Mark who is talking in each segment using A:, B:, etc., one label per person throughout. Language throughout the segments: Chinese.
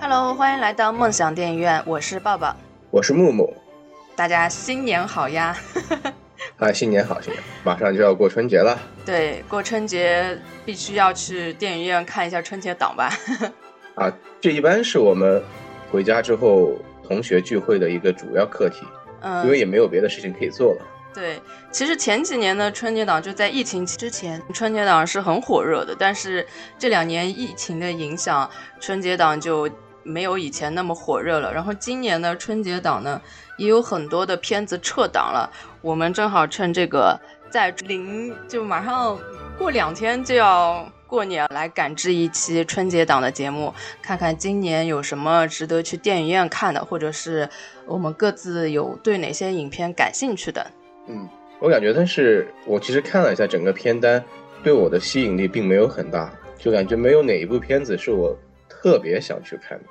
A: Hello，欢迎来到梦想电影院，我是抱抱，
B: 我是木木，
A: 大家新年好呀！
B: 啊，新年好，新年马上就要过春节了。
A: 对，过春节必须要去电影院看一下春节档吧。
B: 啊，这一般是我们回家之后同学聚会的一个主要课题，
A: 嗯，
B: 因为也没有别的事情可以做了。
A: 对，其实前几年的春节档就在疫情之前，春节档是很火热的，但是这两年疫情的影响，春节档就没有以前那么火热了。然后今年的春节档呢，也有很多的片子撤档了。我们正好趁这个在临就马上过两天就要过年，来赶制一期春节档的节目，看看今年有什么值得去电影院看的，或者是我们各自有对哪些影片感兴趣的。
B: 嗯，我感觉，但是我其实看了一下整个片单，对我的吸引力并没有很大，就感觉没有哪一部片子是我特别想去看的。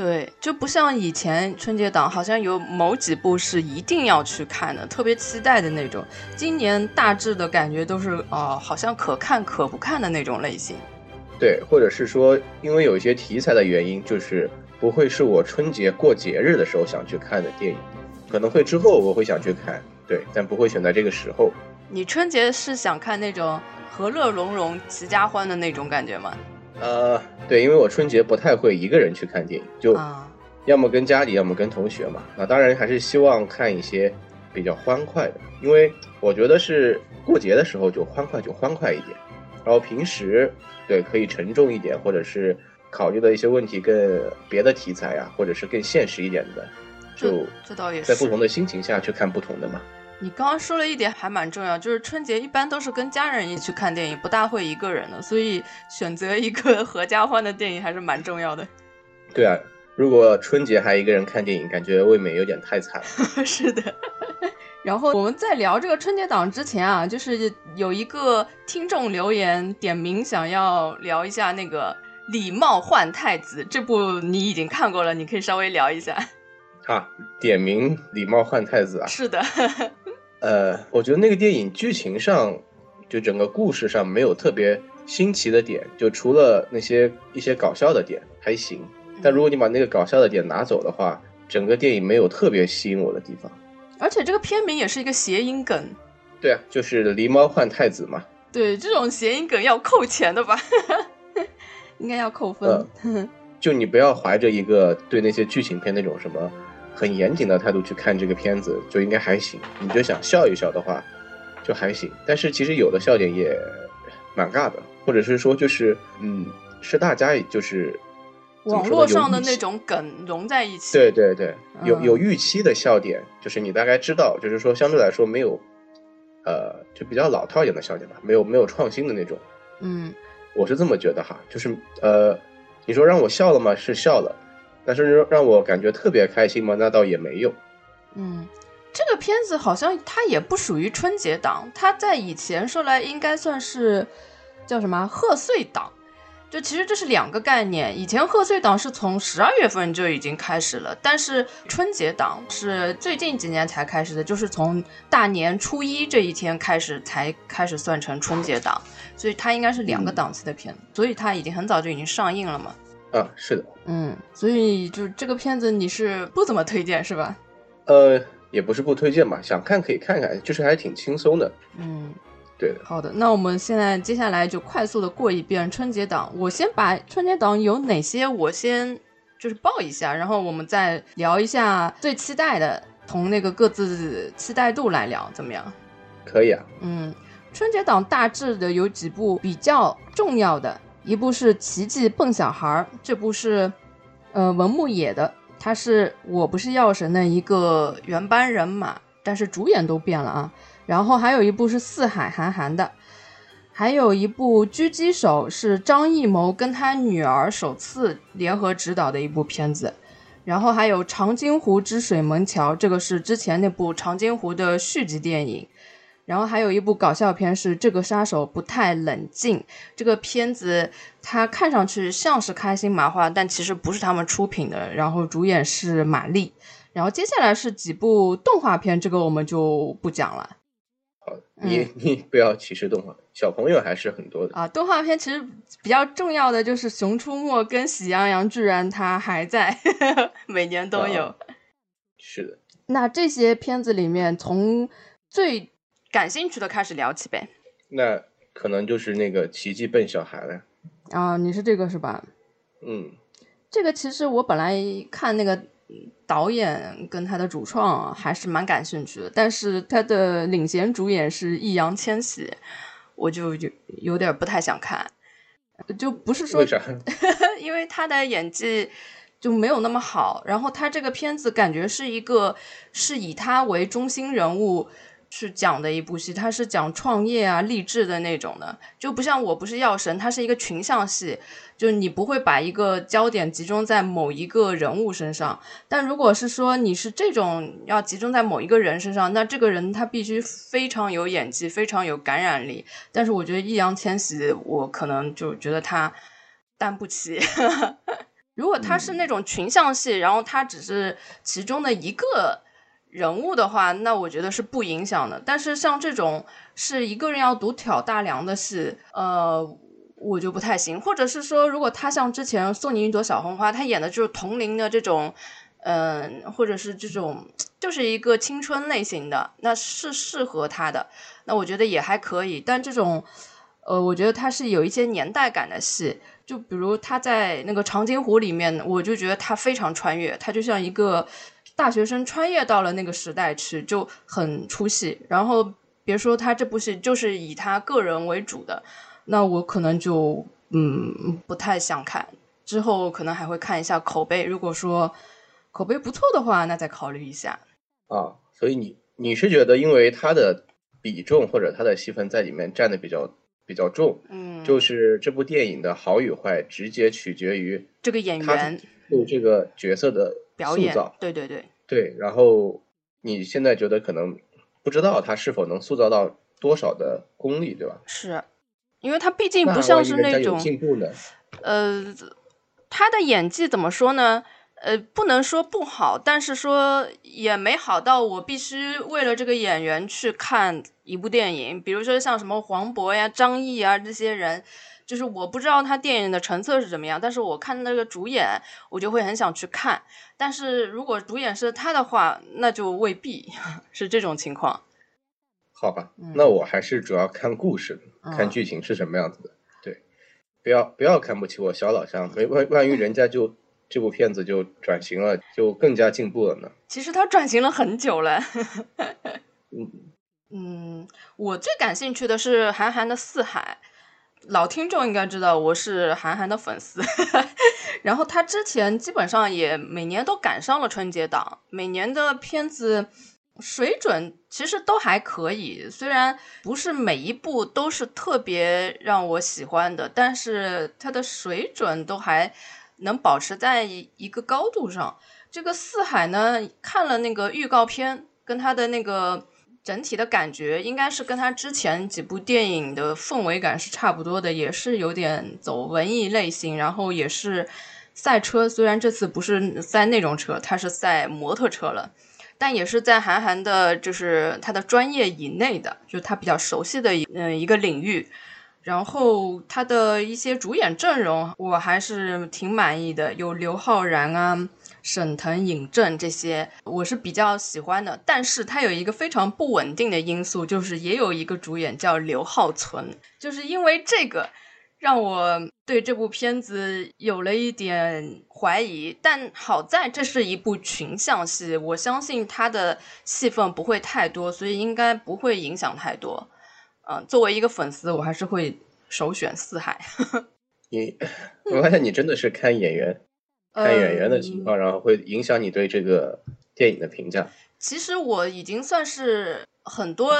A: 对，就不像以前春节档，好像有某几部是一定要去看的，特别期待的那种。今年大致的感觉都是哦，好像可看可不看的那种类型。
B: 对，或者是说，因为有一些题材的原因，就是不会是我春节过节日的时候想去看的电影，可能会之后我会想去看。对，但不会选在这个时候。
A: 你春节是想看那种和乐融融、齐家欢的那种感觉吗？
B: 呃，对，因为我春节不太会一个人去看电影，就要么跟家里，要么跟同学嘛。那当然还是希望看一些比较欢快的，因为我觉得是过节的时候就欢快就欢快一点，然后平时对可以沉重一点，或者是考虑的一些问题更别的题材啊，或者是更现实一点的。就
A: 这倒也是，
B: 在不同的心情下去看不同的嘛。
A: 你刚刚说了一点还蛮重要，就是春节一般都是跟家人一起去看电影，不大会一个人的，所以选择一个 合家欢的电影还是蛮重要的。
B: 对啊，如果春节还一个人看电影，感觉未免有点太惨了。
A: 是的。然后我们在聊这个春节档之前啊，就是有一个听众留言点名想要聊一下那个《礼貌换太子》这部，你已经看过了，你可以稍微聊一下。
B: 啊，点名礼貌换太子啊！
A: 是的，
B: 呃，我觉得那个电影剧情上，就整个故事上没有特别新奇的点，就除了那些一些搞笑的点还行。但如果你把那个搞笑的点拿走的话，整个电影没有特别吸引我的地方。
A: 而且这个片名也是一个谐音梗。
B: 对啊，就是狸猫换太子嘛。
A: 对，这种谐音梗要扣钱的吧？应该要扣分。
B: 就你不要怀着一个对那些剧情片那种什么。很严谨的态度去看这个片子就应该还行，你就想笑一笑的话，就还行。但是其实有的笑点也蛮尬的，或者是说就是嗯，是大家就是
A: 网络上的那种梗融在一起。
B: 对对对，有有预期的笑点，就是你大概知道，就是说相对来说没有，呃，就比较老套一点的笑点吧，没有没有创新的那种。
A: 嗯，
B: 我是这么觉得哈，就是呃，你说让我笑了吗？是笑了。但是让我感觉特别开心吗？那倒也没有。
A: 嗯，这个片子好像它也不属于春节档，它在以前说来应该算是叫什么贺岁档。就其实这是两个概念。以前贺岁档是从十二月份就已经开始了，但是春节档是最近几年才开始的，就是从大年初一这一天开始才开始算成春节档，所以它应该是两个档次的片子，所以它已经很早就已经上映了嘛。
B: 啊，是的，
A: 嗯，所以就这个片子你是不怎么推荐是吧？
B: 呃，也不是不推荐吧，想看可以看看，就是还挺轻松的。
A: 嗯，
B: 对的。
A: 好的，那我们现在接下来就快速的过一遍春节档。我先把春节档有哪些，我先就是报一下，然后我们再聊一下最期待的，从那个各自期待度来聊，怎么样？
B: 可以啊。
A: 嗯，春节档大致的有几部比较重要的。一部是《奇迹笨小孩》，这部是，呃，文牧野的，他是我不是药神的一个原班人马，但是主演都变了啊。然后还有一部是四海韩寒的，还有一部《狙击手》是张艺谋跟他女儿首次联合执导的一部片子。然后还有《长津湖之水门桥》，这个是之前那部《长津湖》的续集电影。然后还有一部搞笑片是《这个杀手不太冷静》，这个片子它看上去像是开心麻花，但其实不是他们出品的。然后主演是马丽，然后接下来是几部动画片，这个我们就不讲了。
B: 好，你 你不要歧视动画，小朋友还是很多的
A: 啊。动画片其实比较重要的就是《熊出没》跟《喜羊羊》，居然它还在，每年都有。
B: 是的。
A: 那这些片子里面，从最感兴趣的开始聊起呗。
B: 那可能就是那个《奇迹笨小孩》了。
A: 啊，你是这个是吧？
B: 嗯，
A: 这个其实我本来看那个导演跟他的主创还是蛮感兴趣的，但是他的领衔主演是易烊千玺，我就有有点不太想看。就不是说
B: 为啥？
A: 因为他的演技就没有那么好，然后他这个片子感觉是一个是以他为中心人物。去讲的一部戏，它是讲创业啊、励志的那种的，就不像我不是药神，它是一个群像戏，就是你不会把一个焦点集中在某一个人物身上。但如果是说你是这种要集中在某一个人身上，那这个人他必须非常有演技，非常有感染力。但是我觉得易烊千玺，我可能就觉得他担不起。如果他是那种群像戏，然后他只是其中的一个。人物的话，那我觉得是不影响的。但是像这种是一个人要独挑大梁的戏，呃，我就不太行。或者是说，如果他像之前《送你一朵小红花》，他演的就是同龄的这种，嗯，或者是这种就是一个青春类型的，那是适合他的。那我觉得也还可以。但这种，呃，我觉得他是有一些年代感的戏，就比如他在那个《长津湖》里面，我就觉得他非常穿越，他就像一个。大学生穿越到了那个时代去，就很出戏。然后别说他这部戏就是以他个人为主的，那我可能就嗯不太想看。之后可能还会看一下口碑，如果说口碑不错的话，那再考虑一下。
B: 啊，所以你你是觉得，因为他的比重或者他的戏份在里面占的比较比较重，
A: 嗯，
B: 就是这部电影的好与坏直接取决于
A: 这个演员
B: 对这个角色的。
A: 表演，对对对
B: 对，然后你现在觉得可能不知道他是否能塑造到多少的功力，对吧？
A: 是，因为他毕竟不像是那种
B: 进步呢。
A: 呃，他的演技怎么说呢？呃，不能说不好，但是说也没好到我必须为了这个演员去看一部电影。比如说像什么黄渤呀、张译啊这些人。就是我不知道他电影的成色是怎么样，但是我看那个主演，我就会很想去看。但是如果主演是他的话，那就未必 是这种情况。
B: 好吧，那我还是主要看故事，看剧情是什么样子的。对，不要不要看不起我小老乡，没万万一人家就这部片子就转型了，就更加进步了呢。
A: 其实他转型了很久了。嗯嗯，我最感兴趣的是韩寒的《四海》。老听众应该知道我是韩寒的粉丝，然后他之前基本上也每年都赶上了春节档，每年的片子水准其实都还可以，虽然不是每一部都是特别让我喜欢的，但是他的水准都还能保持在一个高度上。这个四海呢，看了那个预告片，跟他的那个。整体的感觉应该是跟他之前几部电影的氛围感是差不多的，也是有点走文艺类型，然后也是赛车，虽然这次不是赛那种车，他是赛摩托车了，但也是在韩寒的，就是他的专业以内的，就他比较熟悉的一嗯一个领域。然后他的一些主演阵容我还是挺满意的，有刘昊然啊。沈腾、尹正这些我是比较喜欢的，但是它有一个非常不稳定的因素，就是也有一个主演叫刘浩存，就是因为这个让我对这部片子有了一点怀疑。但好在这是一部群像戏，我相信他的戏份不会太多，所以应该不会影响太多。嗯，作为一个粉丝，我还是会首选《四海》。
B: 你，我发现你真的是看演员。看演员的情况，然后会影响你对这个电影的评价。
A: 其实我已经算是很多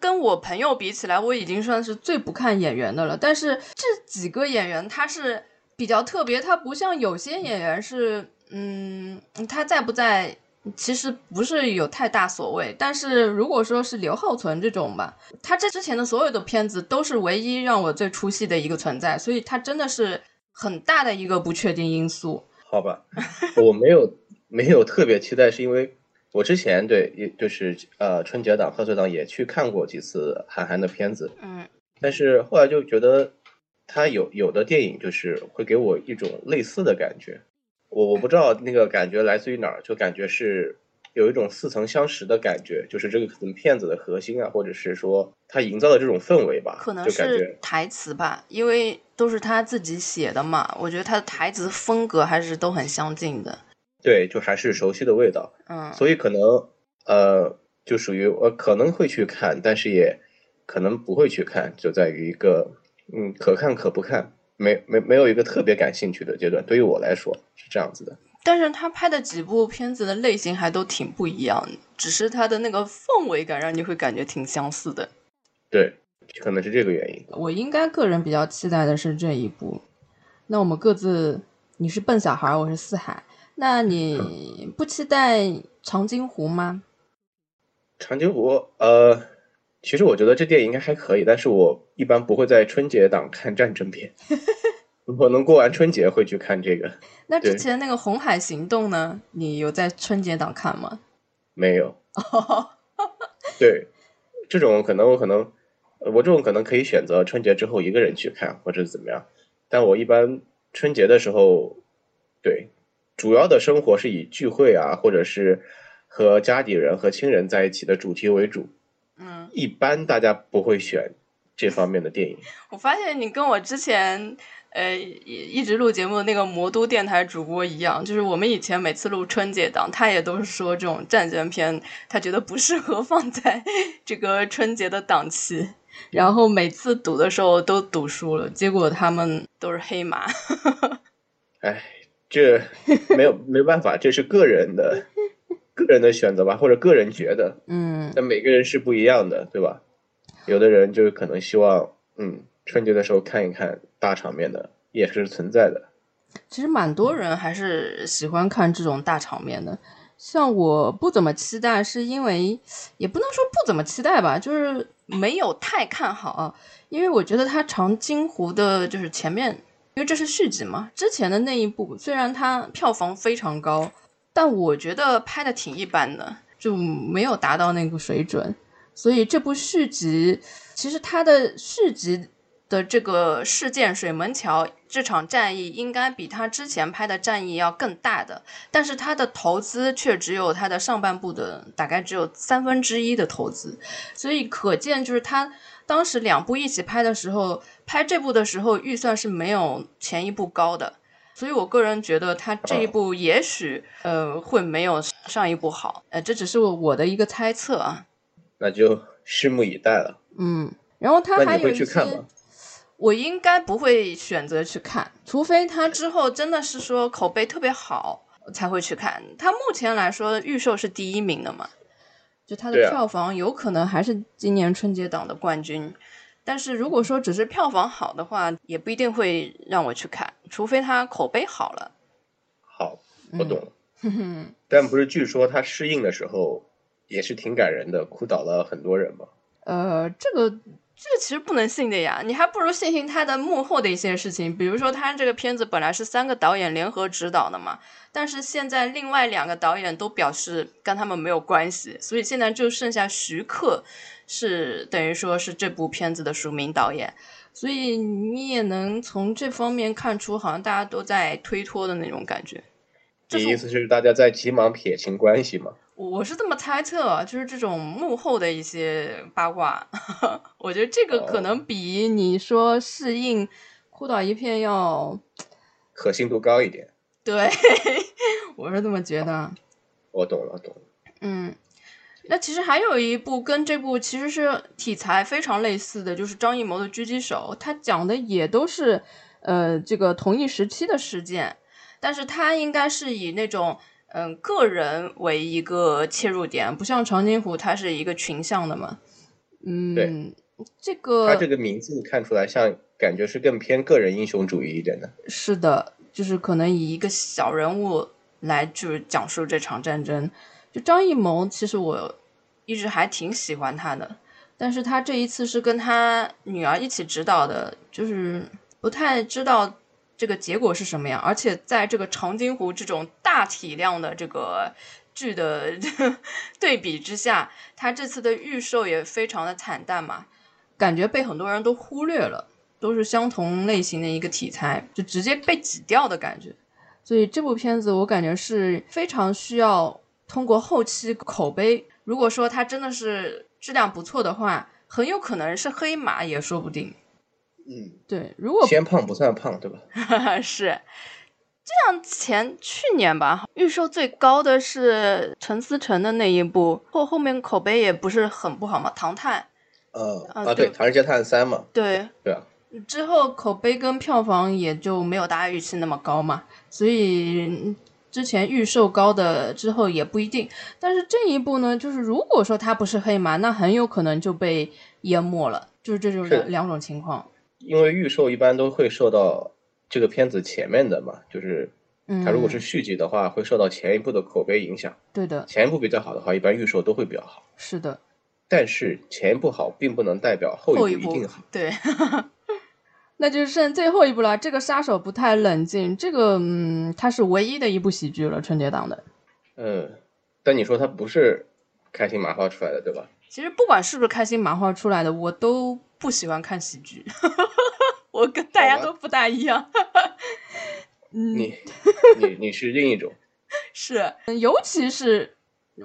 A: 跟我朋友比起来，我已经算是最不看演员的了。但是这几个演员他是比较特别，他不像有些演员是，嗯，他在不在其实不是有太大所谓。但是如果说是刘浩存这种吧，他这之前的所有的片子都是唯一让我最出戏的一个存在，所以他真的是很大的一个不确定因素。
B: 好吧，我没有没有特别期待，是因为我之前对，也就是呃春节档、贺岁档也去看过几次韩寒的片子，
A: 嗯，
B: 但是后来就觉得他有有的电影就是会给我一种类似的感觉，我我不知道那个感觉来自于哪儿，就感觉是。有一种似曾相识的感觉，就是这个可能片子的核心啊，或者是说他营造的这种氛围吧，
A: 可能是台词吧，因为都是他自己写的嘛。我觉得他的台词风格还是都很相近的。
B: 对，就还是熟悉的味道。
A: 嗯，
B: 所以可能呃，就属于我可能会去看，但是也可能不会去看，就在于一个嗯，可看可不看，没没没有一个特别感兴趣的阶段。对于我来说是这样子的。
A: 但是他拍的几部片子的类型还都挺不一样，只是他的那个氛围感让你会感觉挺相似的。
B: 对，可能是这个原因。
A: 我应该个人比较期待的是这一部。那我们各自，你是笨小孩，我是四海。那你不期待长津湖吗？
B: 长津湖，呃，其实我觉得这电影应该还可以，但是我一般不会在春节档看战争片。我能过完春节会去看这个。
A: 那之前那个《红海行动》呢？你有在春节档看吗？
B: 没有。对，这种可能我可能我这种可能可以选择春节之后一个人去看，或者怎么样。但我一般春节的时候，对，主要的生活是以聚会啊，或者是和家里人和亲人在一起的主题为主。
A: 嗯。
B: 一般大家不会选这方面的电影。
A: 我发现你跟我之前。呃，一一直录节目的那个魔都电台主播一样，就是我们以前每次录春节档，他也都是说这种战争片，他觉得不适合放在 这个春节的档期，然后每次赌的时候都赌输了，结果他们都是黑马。
B: 哎，这没有没办法，这是个人的 个人的选择吧，或者个人觉得，
A: 嗯，
B: 那每个人是不一样的，对吧？有的人就是可能希望，嗯。春节的时候看一看大场面的也是存在的。
A: 其实蛮多人还是喜欢看这种大场面的。像我不怎么期待，是因为也不能说不怎么期待吧，就是没有太看好啊。因为我觉得他长津湖的就是前面，因为这是续集嘛，之前的那一部虽然它票房非常高，但我觉得拍的挺一般的，就没有达到那个水准。所以这部续集其实它的续集。的这个事件，水门桥这场战役应该比他之前拍的战役要更大的，但是他的投资却只有他的上半部的大概只有三分之一的投资，所以可见就是他当时两部一起拍的时候，拍这部的时候预算是没有前一部高的，所以我个人觉得他这一部也许呃会没有上一部好，呃这只是我的一个猜测啊，
B: 那就拭目以待了。
A: 嗯，然后他还有一
B: 些。
A: 我应该不会选择去看，除非他之后真的是说口碑特别好，才会去看。他目前来说预售是第一名的嘛，就他的票房有可能还是今年春节档的冠军。但是如果说只是票房好的话，也不一定会让我去看，除非他口碑好了。
B: 好，我懂了。但不是据说他试映的时候也是挺感人的，哭倒了很多人吗？
A: 呃，这个。这个其实不能信的呀，你还不如信信他的幕后的一些事情，比如说他这个片子本来是三个导演联合执导的嘛，但是现在另外两个导演都表示跟他们没有关系，所以现在就剩下徐克是等于说是这部片子的署名导演，所以你也能从这方面看出，好像大家都在推脱的那种感觉。
B: 你意思是大家在急忙撇清关系吗？
A: 我是这么猜测，就是这种幕后的一些八卦，我觉得这个可能比你说适应哭倒一片要
B: 可信度高一点。
A: 对，我是这么觉得。
B: 我懂了，懂了。
A: 嗯，那其实还有一部跟这部其实是题材非常类似的，就是张艺谋的《狙击手》，他讲的也都是呃这个同一时期的事件，但是他应该是以那种。嗯，个人为一个切入点，不像长津湖，它是一个群像的嘛。嗯，
B: 对，
A: 这个
B: 它这个名字看出来像，感觉是更偏个人英雄主义一点的。
A: 是的，就是可能以一个小人物来就是讲述这场战争。就张艺谋，其实我一直还挺喜欢他的，但是他这一次是跟他女儿一起指导的，就是不太知道这个结果是什么样。而且在这个长津湖这种大体量的这个剧的 对比之下，它这次的预售也非常的惨淡嘛，感觉被很多人都忽略了，都是相同类型的一个题材，就直接被挤掉的感觉。所以这部片子我感觉是非常需要通过后期口碑，如果说它真的是质量不错的话。很有可能是黑马也说不定，
B: 嗯，
A: 对，如果
B: 先胖不算胖，对吧？
A: 是，就像前去年吧，预售最高的是陈思诚的那一部，后后面口碑也不是很不好嘛，《唐探》。
B: 呃啊，对，《唐人街探案三》嘛。
A: 对。
B: 对啊。
A: 之后口碑跟票房也就没有大家预期那么高嘛，所以。之前预售高的之后也不一定，但是这一部呢，就是如果说它不是黑马，那很有可能就被淹没了，就是这种两两种情况。
B: 因为预售一般都会受到这个片子前面的嘛，就是它如果是续集的话，会受到前一部的口碑影响。
A: 对的，
B: 前一部比较好的话，一般预售都会比较好。
A: 是的，
B: 但是前一部好，并不能代表
A: 后
B: 一部一定好。
A: 对。那就剩最后一部了。这个杀手不太冷静，这个嗯，它是唯一的一部喜剧了，春节档的。
B: 嗯，但你说它不是开心麻花出来的，对吧？
A: 其实不管是不是开心麻花出来的，我都不喜欢看喜剧。我跟大家都不大一样。
B: 你你你是另一种。
A: 是，尤其是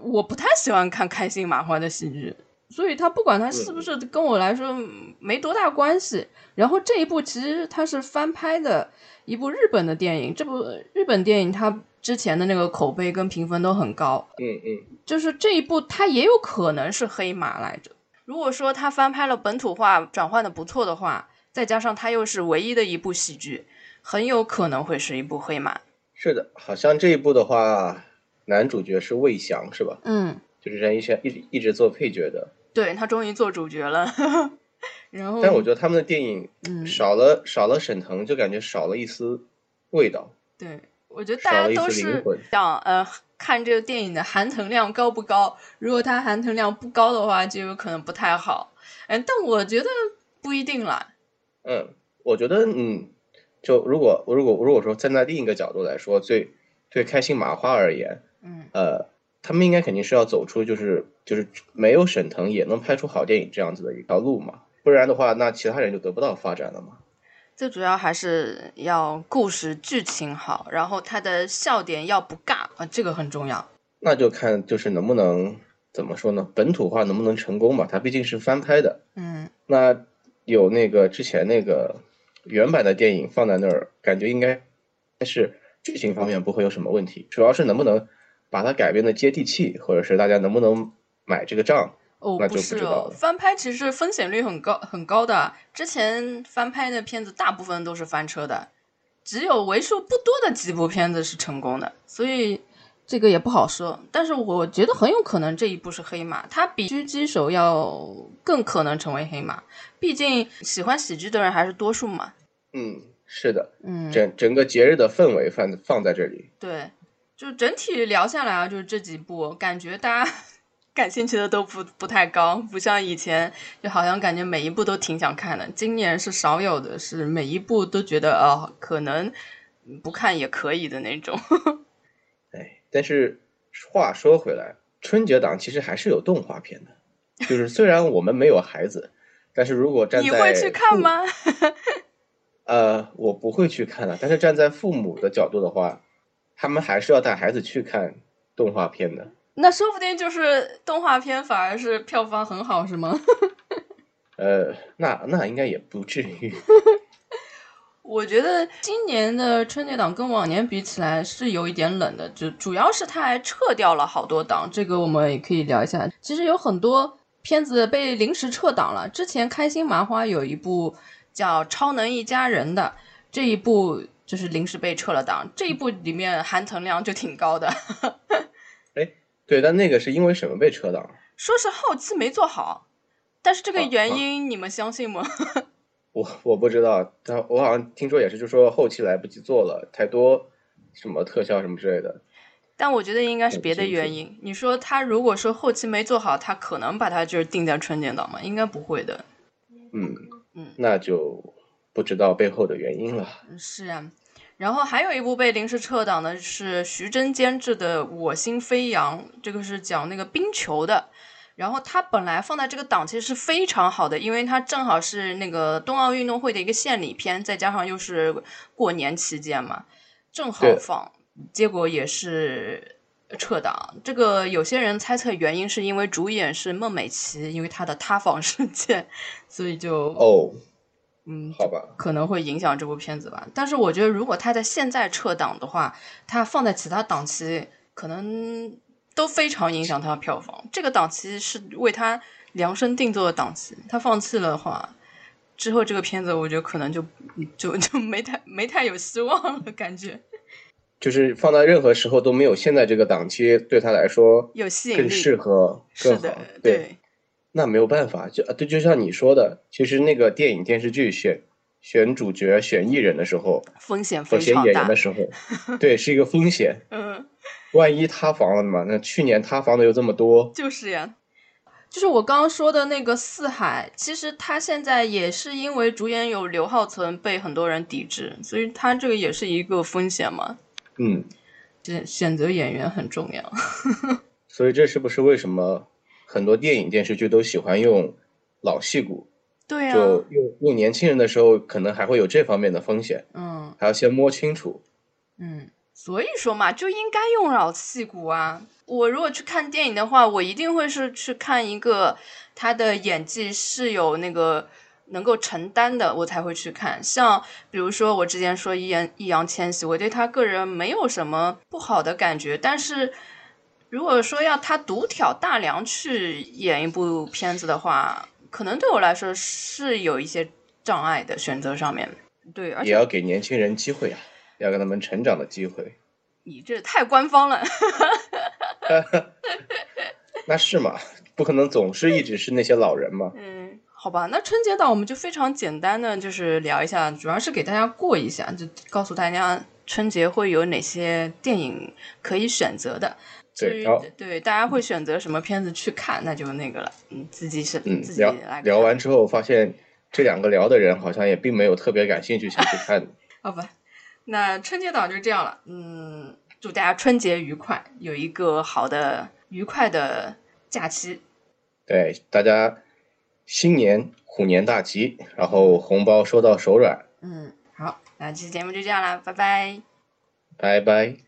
A: 我不太喜欢看开心麻花的喜剧。所以他不管他是不是跟我来说没多大关系。然后这一部其实它是翻拍的一部日本的电影，这部日本电影它之前的那个口碑跟评分都很高。
B: 嗯嗯，
A: 就是这一部它也有可能是黑马来着。如果说他翻拍了本土化转换的不错的话，再加上它又是唯一的一部喜剧，很有可能会是一部黑马。
B: 是的，好像这一部的话，男主角是魏翔，是吧？
A: 嗯，
B: 就是任一些一直一直做配角的。
A: 对他终于做主角了，然后，
B: 但我觉得他们的电影少了少了沈腾，就感觉少了一丝味道。
A: 对，我觉得大家都是想呃看这个电影的含腾量高不高，如果它含腾量不高的话，就有可能不太好。嗯，但我觉得不一定啦。
B: 嗯，我觉得嗯，就如果如果如果说站在另一个角度来说，最对开心麻花而言，
A: 嗯
B: 呃。他们应该肯定是要走出，就是就是没有沈腾也能拍出好电影这样子的一条路嘛，不然的话，那其他人就得不到发展了嘛。
A: 最主要还是要故事剧情好，然后他的笑点要不尬啊，这个很重要。
B: 那就看就是能不能怎么说呢？本土化能不能成功嘛？它毕竟是翻拍的，
A: 嗯，
B: 那有那个之前那个原版的电影放在那儿，感觉应该是剧情方面不会有什么问题，主要是能不能。把它改编的接地气，或者是大家能不能买这个账？
A: 哦，
B: 不
A: 是哦，翻拍其实风险率很高很高的。之前翻拍的片子大部分都是翻车的，只有为数不多的几部片子是成功的，所以这个也不好说。但是我觉得很有可能这一部是黑马，它比狙击手要更可能成为黑马。毕竟喜欢喜剧的人还是多数嘛。
B: 嗯，是的，
A: 嗯，
B: 整整个节日的氛围放放在这里。
A: 对。就整体聊下来啊，就是这几部，感觉大家 感兴趣的都不不太高，不像以前，就好像感觉每一部都挺想看的。今年是少有的，是每一部都觉得哦，可能不看也可以的那种。
B: 哎，但是话说回来，春节档其实还是有动画片的，就是虽然我们没有孩子，但是如果站在
A: 你会去看吗？
B: 呃，我不会去看的，但是站在父母的角度的话。他们还是要带孩子去看动画片的，
A: 那说不定就是动画片反而是票房很好，是吗？
B: 呃，那那应该也不至于。
A: 我觉得今年的春节档跟往年比起来是有一点冷的，就主要是它还撤掉了好多档，这个我们也可以聊一下。其实有很多片子被临时撤档了，之前开心麻花有一部叫《超能一家人》的这一部。就是临时被撤了档，这一部里面含腾量就挺高的。
B: 哎，对，但那个是因为什么被撤档？
A: 说是后期没做好，但是这个原因你们相信吗？
B: 我我不知道，但我好像听说也是，就说后期来不及做了，太多什么特效什么之类的。
A: 但我觉得应该是别的原因。你说他如果说后期没做好，他可能把它就是定在春节档吗？应该不会的。
B: 嗯嗯，那就。不知道背后的原因了。
A: 是啊，然后还有一部被临时撤档的是徐峥监制的《我心飞扬》，这个是讲那个冰球的。然后它本来放在这个档期是非常好的，因为它正好是那个冬奥运动会的一个献礼片，再加上又是过年期间嘛，正好放。结果也是撤档。这个有些人猜测原因是因为主演是孟美岐，因为她的塌房事件，所以就
B: 哦，
A: 嗯，
B: 好吧，
A: 可能会影响这部片子吧。但是我觉得，如果他在现在撤档的话，他放在其他档期可能。都非常影响他的票房。这个档期是为他量身定做的档期，他放弃了的话，之后这个片子我觉得可能就就 就没太没太有希望了，感觉。
B: 就是放在任何时候都没有现在这个档期对他来说
A: 有吸引
B: 力，更适合，更
A: 好。
B: 对，那没有办法，就对，就像你说的，其实那个电影电视剧选选主角、选艺人的时候，
A: 风险非
B: 常大。选演员的时候，对，是一个风险。
A: 嗯。
B: 万一塌房了嘛？那去年塌房的又这么多，
A: 就是呀，就是我刚刚说的那个《四海》，其实他现在也是因为主演有刘浩存被很多人抵制，所以他这个也是一个风险嘛。
B: 嗯，
A: 选选择演员很重要。
B: 所以这是不是为什么很多电影电视剧都喜欢用老戏骨？
A: 对呀，
B: 就用用年轻人的时候，可能还会有这方面的风险。
A: 嗯，
B: 还要先摸清楚。
A: 嗯。所以说嘛，就应该用老戏骨啊！我如果去看电影的话，我一定会是去看一个他的演技是有那个能够承担的，我才会去看。像比如说我之前说易烊易烊千玺，我对他个人没有什么不好的感觉，但是如果说要他独挑大梁去演一部片子的话，可能对我来说是有一些障碍的选择上面。对，而且
B: 也要给年轻人机会啊。要给他们成长的机会，
A: 你这太官方了。
B: 那是嘛？不可能总是一直是那些老人嘛。
A: 嗯，好吧，那春节档我们就非常简单的就是聊一下，主要是给大家过一下，就告诉大家春节会有哪些电影可以选择的。
B: 对，
A: 对，大家会选择什么片子去看，那就那个了。嗯，自己是
B: 嗯，
A: 自己
B: 来聊完之后，发现这两个聊的人好像也并没有特别感兴趣想去看。
A: 好吧。那春节档就这样了，嗯，祝大家春节愉快，有一个好的、愉快的假期。
B: 对，大家新年虎年大吉，然后红包收到手软。
A: 嗯，好，那这期节目就这样了，拜拜。
B: 拜拜。